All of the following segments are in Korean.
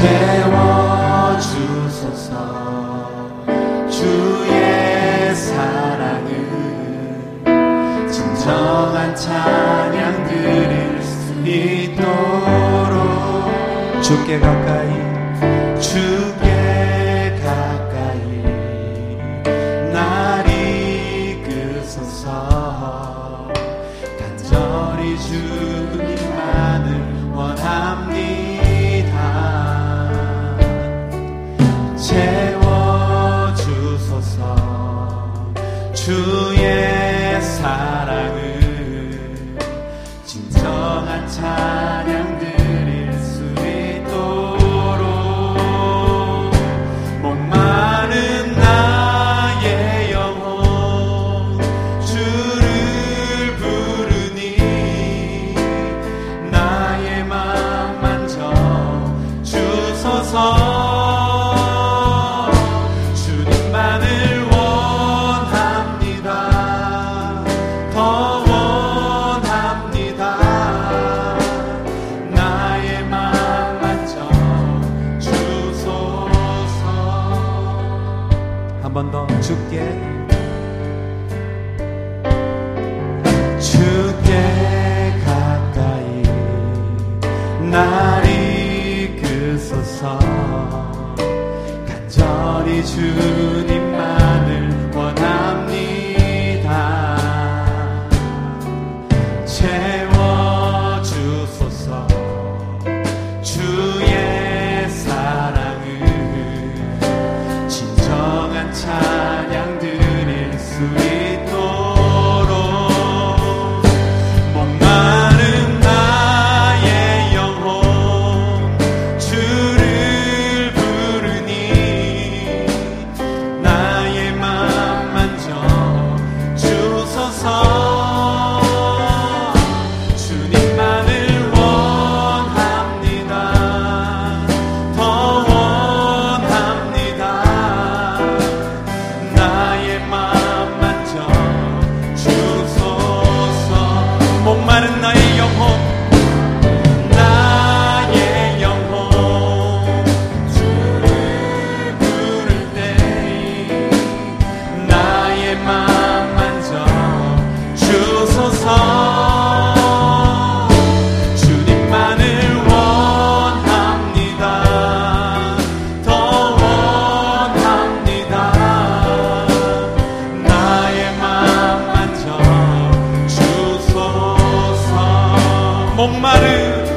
Christmas. 서서 mon mari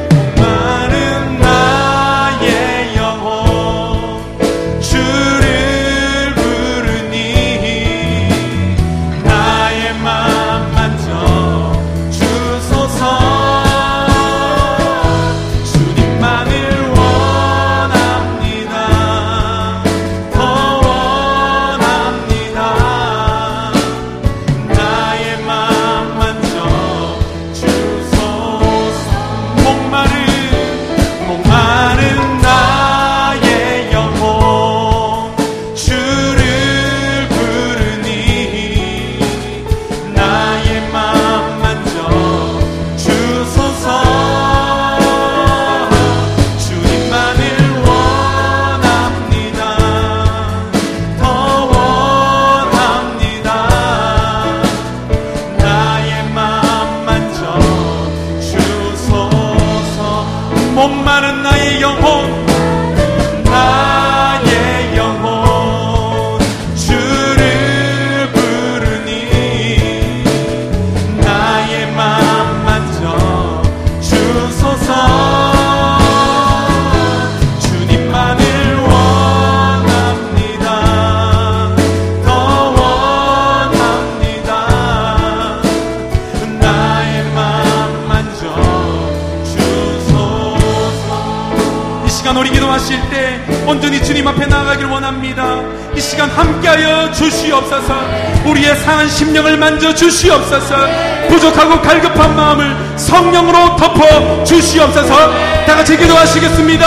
심령을 만져 주시옵소서. 부족하고 갈급한 마음을 성령으로 덮어 주시옵소서. 다 같이 기도하시겠습니다.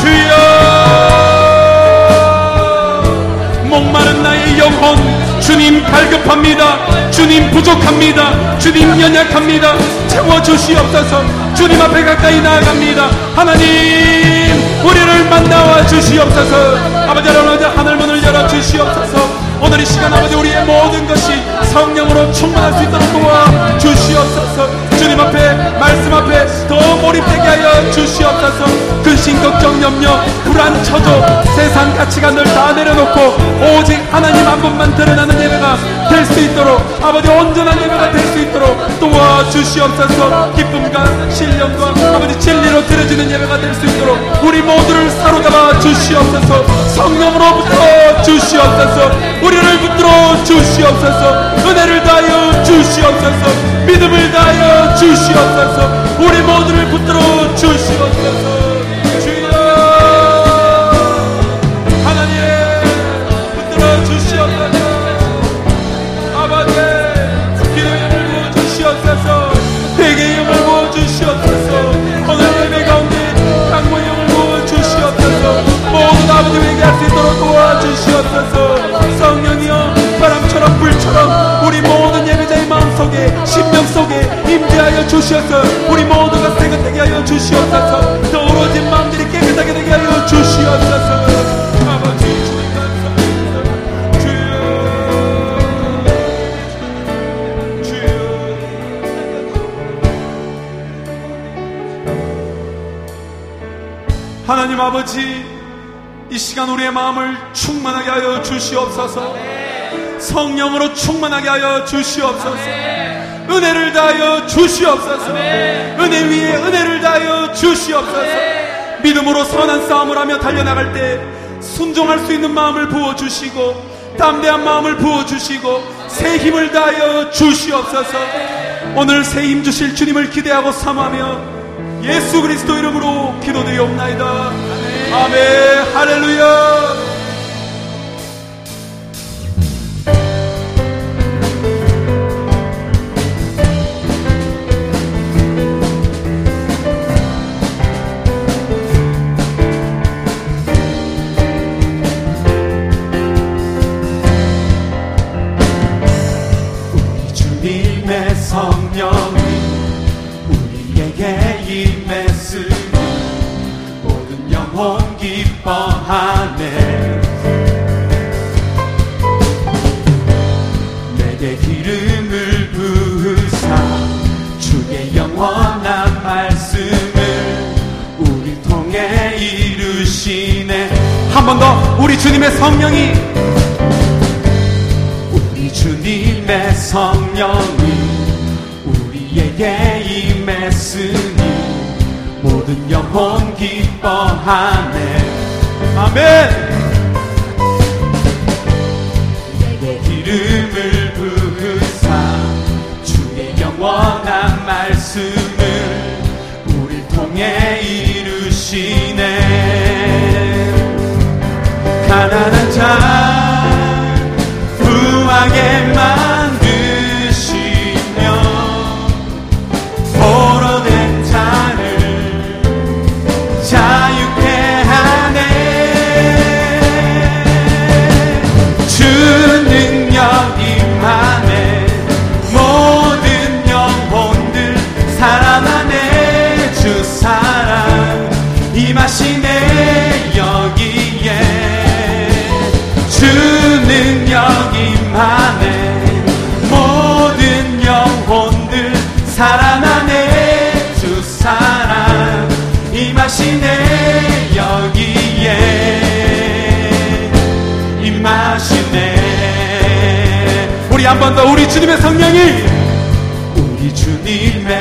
주여 목마른 나의 영혼 주님 갈급합니다. 주님 부족합니다. 주님 연약합니다. 채워 주시옵소서. 주님 앞에 가까이 나아갑니다. 하나님 우리를 만나와 주시옵소서. 아버지 하나님 하늘 문을 열어 주시옵소서. 오늘 이 시간 아버지 우리의 모든 것이 성령으로 충만할 수 있도록 도와 주시옵소서 주님 앞에 말씀 앞에 더 몰입되게 하여 주시옵소서. 근심 걱정 염려 불안 처조 세상 가치관을 다 내려놓고 오직 하나님 한 분만 드러나는 예배가 될 수 있도록 아버지 온전한 예배가 될 수 있도록 도와주시옵소서. 기쁨과 신령과 아버지 진리로 드려지는 예배가 될 수 있도록 우리 모두를 사로잡아 주시옵소서. 성령으로부터 주시옵소서. 우리를 붙들어 주시옵소서. 은혜를 다하여 주시옵소서. 믿음을 다하여 주시옵소서. 우리 모두를 붙들어 주시옵소서 주시옵소서. 성령으로 충만하게 하여 주시옵소서. 은혜를 다하여 주시옵소서. 은혜 위에 은혜를 다하여 주시옵소서. 믿음으로 선한 싸움을 하며 달려나갈 때 순종할 수 있는 마음을 부어주시고 담대한 마음을 부어주시고 새 힘을 다하여 주시옵소서. 오늘 새 힘 주실 주님을 기대하고 삼하며 예수 그리스도 이름으로 기도드리옵나이다. 아멘. 할렐루야 하네. 내게 기름을 부으사 주의 영원한 말씀을 우리 통해 이루시네. 한 번 더 우리 주님의 성령이. 우리 주님의 성령이 우리에게 임했으니 모든 영혼 기뻐하네 아멘. 내게 기름을 부으사 주의 영원한 말씀을 우리 통해 이루시네. 가난한 자 부하게 만 살아나네 주 사랑 임하시네 여기에. 주 능력 임하네 모든 영혼들 살아나네 주 사랑 임하시네 여기에. 임하시네 우리 한 번 더 우리 주님의 성령이 우리 주님의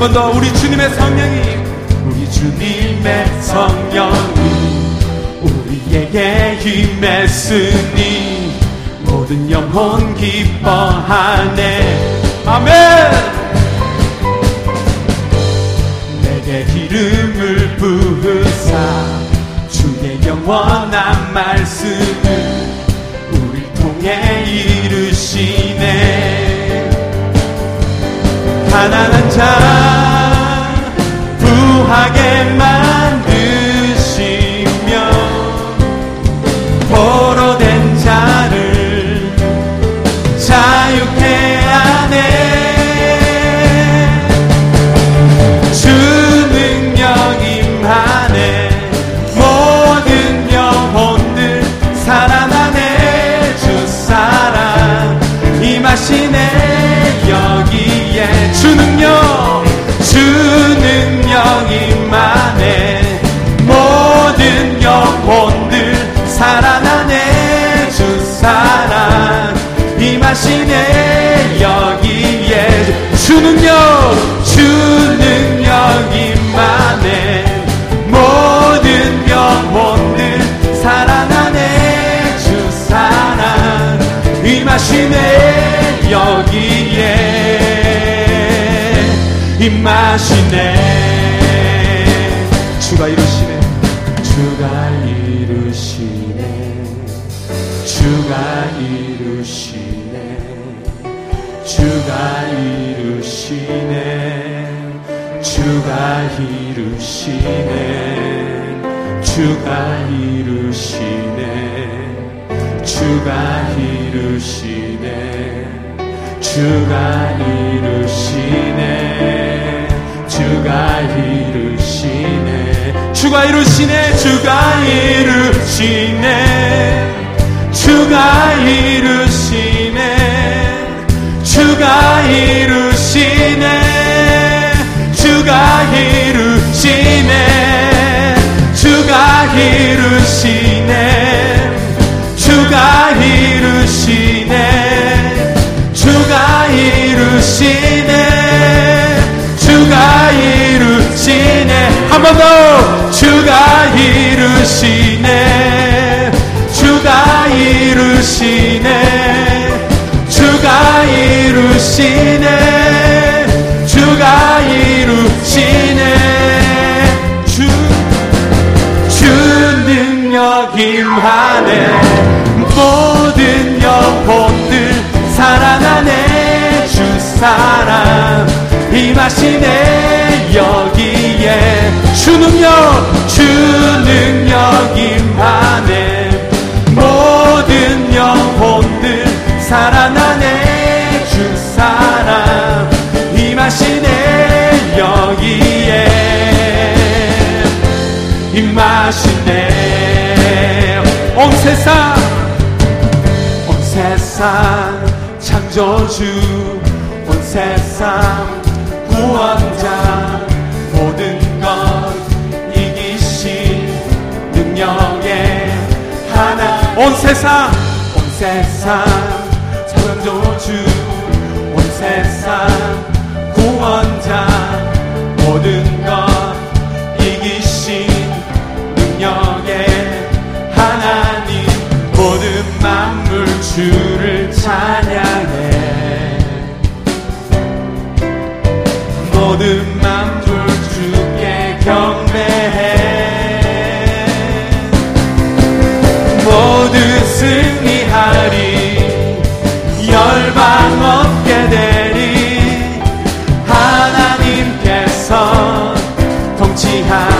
번 더 우리 주님의 성령이. 우리 주님의 성령이 우리에게 임했으니 모든 영혼 기뻐하네. 아멘. 내게 기름을 부으사 주의 영원한 말씀을 우리 통해 이루시네 가난한 자 부하게 만 하시네 여기에 주 능력 주 능력 임하네 모든 영혼들 살아나네 주 사랑. 임하시네 여기에 임하시네 주가 이루시네 이루시네. 주가 이루시네. 주가 이루시네. 주가 이루시네. 주가 이루시네. 주가 이루시네. 주가 이루시네 이루시네. 주가 이루시네. 주가 이루시네. 주가 이루시네. 한 번 더! 주가 이루시네 능력 임하네 모든 영혼들 살아나네 주 사랑. 임하시네 여기에 주 능력 주 능력 임 see how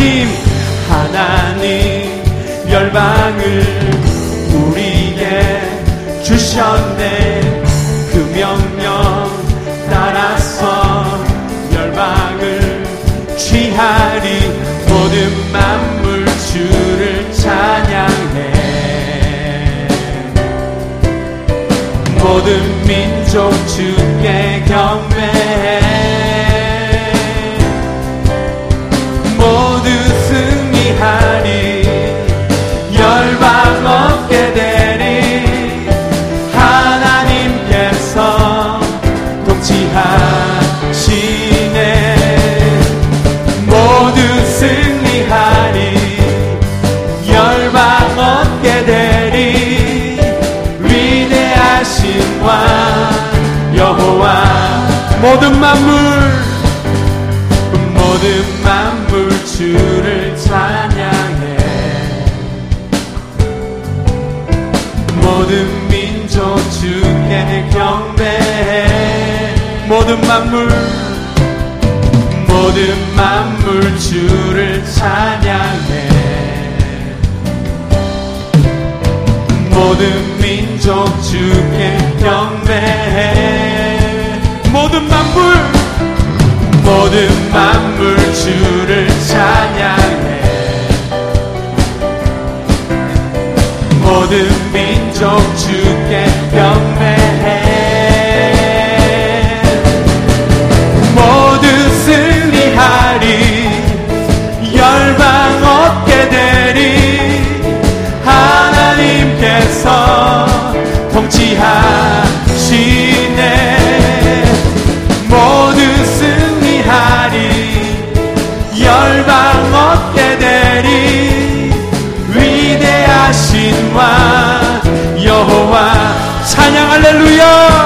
하나님 하나님 열방을 우리에게 주셨네. 그 명령 따라서 열방을 취하리. 모든 만물 주를 찬양해. 모든 민족 주를 모든 만물 모든 만물 주를 찬양해. 모든 민족 주께 경배해. 모든 만물 모든 만물 주를 찬양해. 모든 민족 주께 경배해 모든 만물 모든 만물 주를 찬양해. 모든 민족 주께 경 여호와. 찬양 할렐루야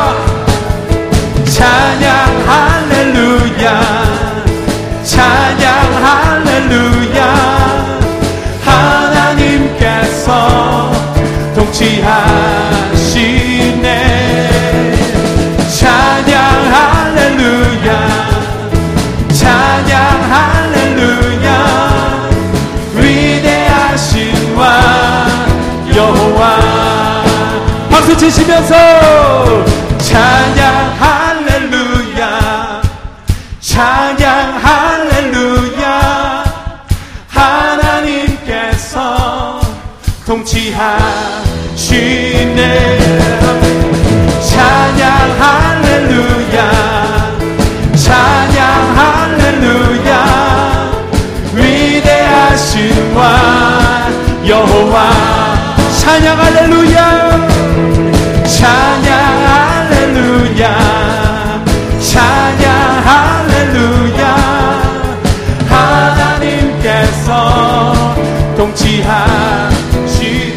박수 치시면서 찬양 할렐루야. 찬양 할렐루야. 하나님께서 통치하시네. 찬양 할렐루야. 찬양 할렐루야. 위대하신 왕 여호와. 찬양 할렐루야 통치하시.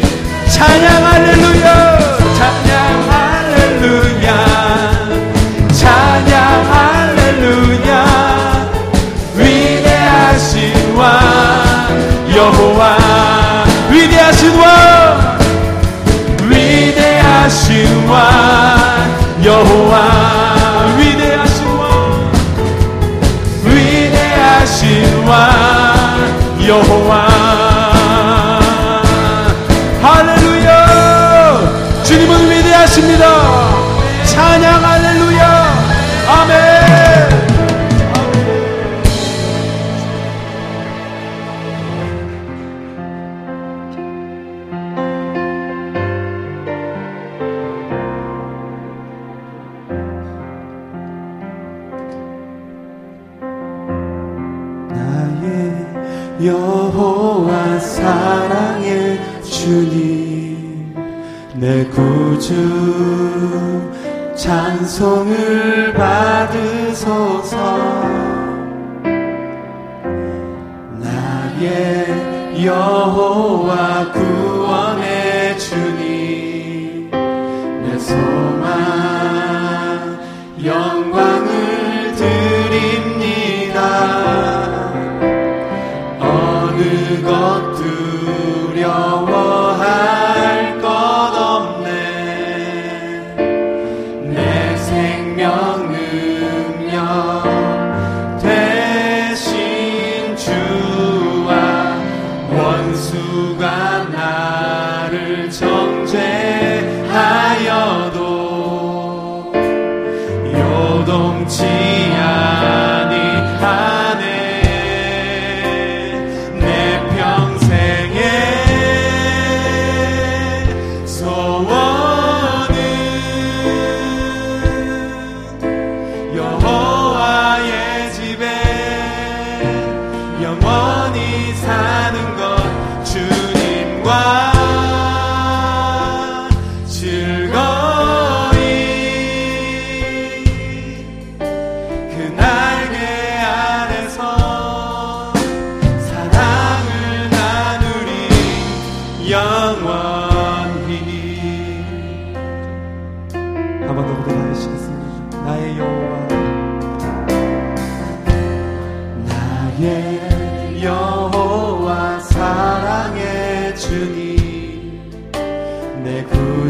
찬양 할렐루야 찬양 할렐루야 찬양 할렐루야. 위대하신 왕 여호와 위대하신 왕 위대하신 왕 여호와 사랑의 주님 내 구주 찬송을 받으소서. 나의 여호와 원수가 나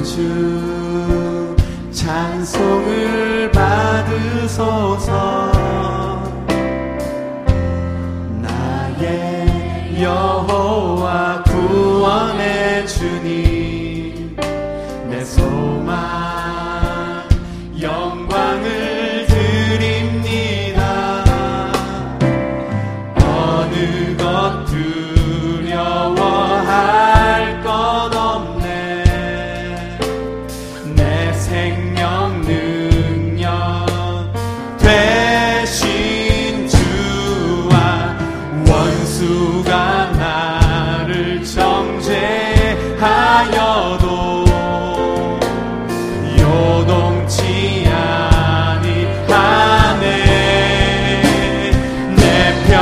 생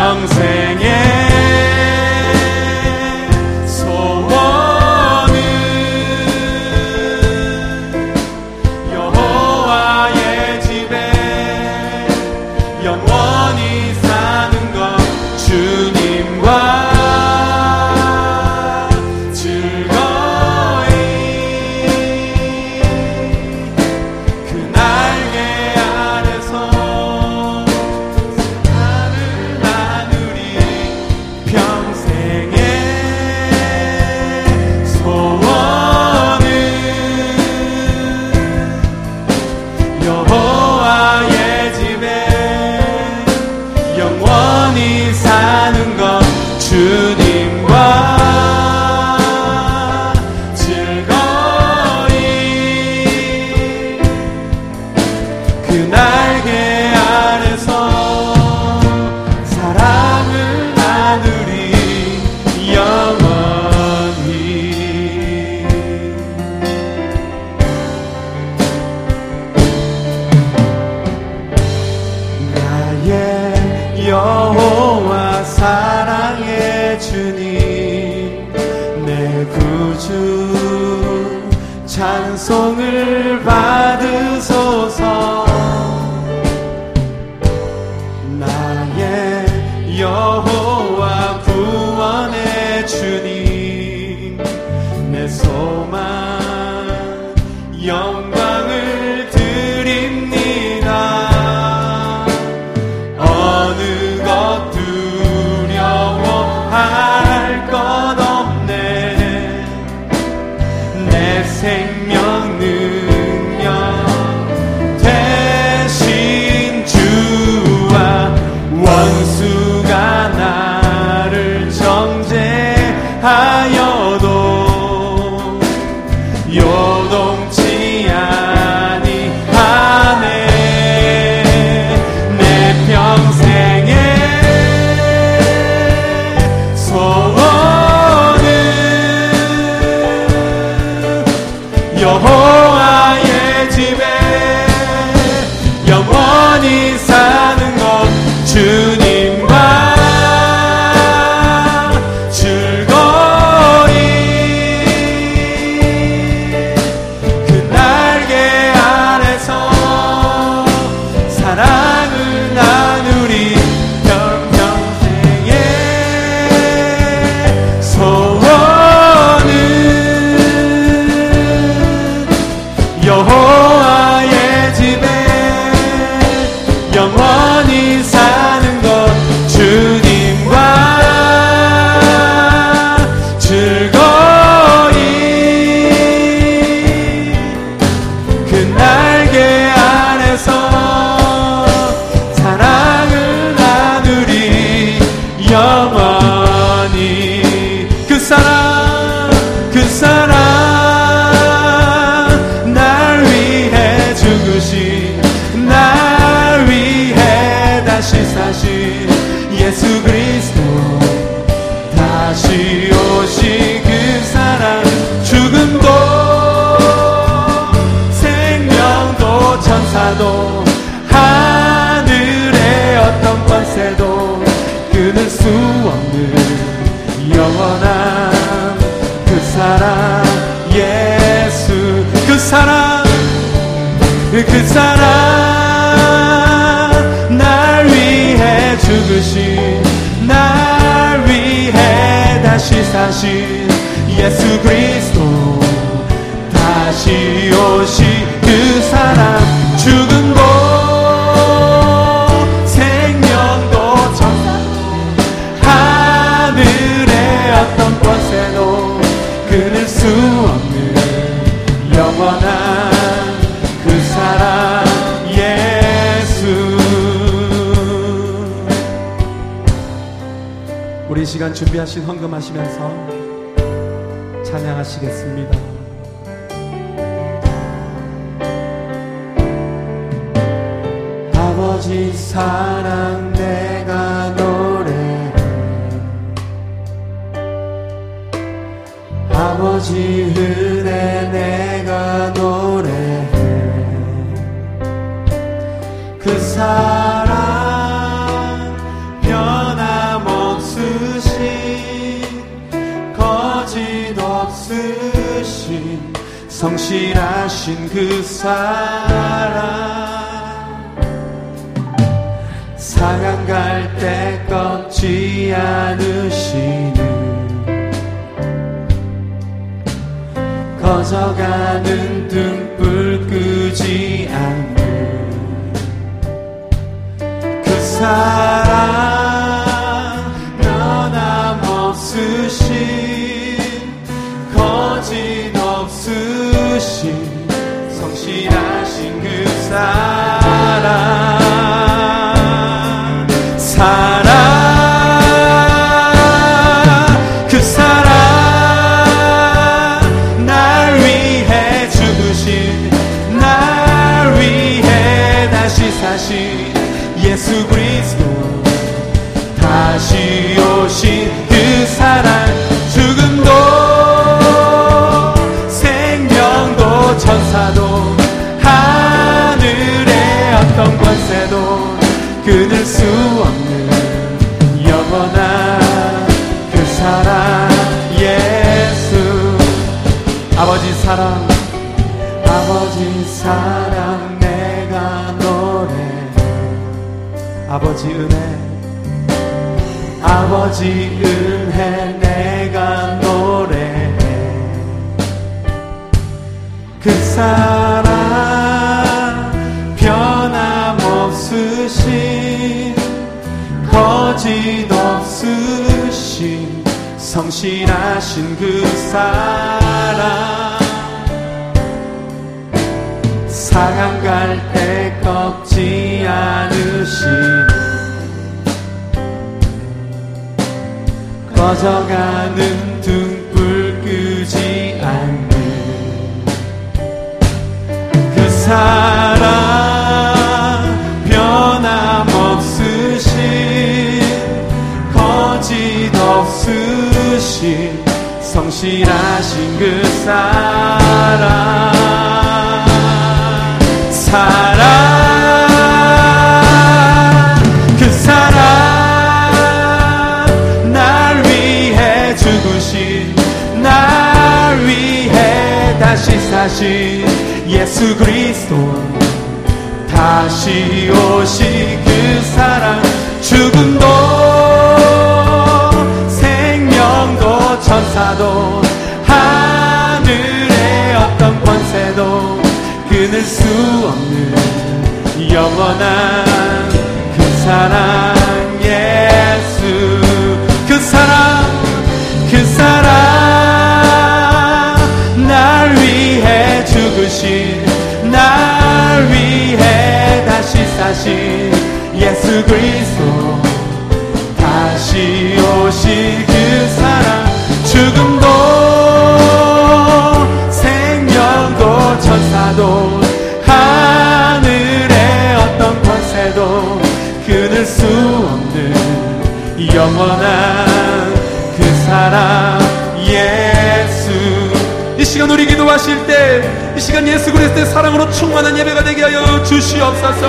명 그 사랑 그 사랑 날 위해 죽으신 날 위해 다시 사신 예수 그리스도. 다시 오신 그 사랑 죽음도 수 시간 준비하신 헌금하시면서 찬양하시겠습니다. 아버지 사랑 내가 노래해 아버지 은혜 내가 노래해 그 사랑 성실하신 그 사랑. 상한 갈때 꺾지 않으시는 꺼져가는 등불 끄지 않는 그 사랑 성 성실하신 그 사랑 상한 갈때 꺾지 않으신 꺼져가는 등불 끄지 않는 그 사랑 변함없으신 거짓 없으신 성실하신 그 사랑. 사랑. 그 사랑. 날 위해 죽으신 날 위해 다시 사신 예수 그리스도. 다시 오신 그 사랑. 죽음도 사신 예수 그리스도 다시 오실 그 사랑 죽음도 생명도 천사도 하늘의 어떤 권세도 끊을 수 없는 영원한 그 사랑 예수. 이 시간 우리 기도하실 때 이 시간 예수 그리스도의 사랑으로 충만한 예배가 되게 하여 주시옵소서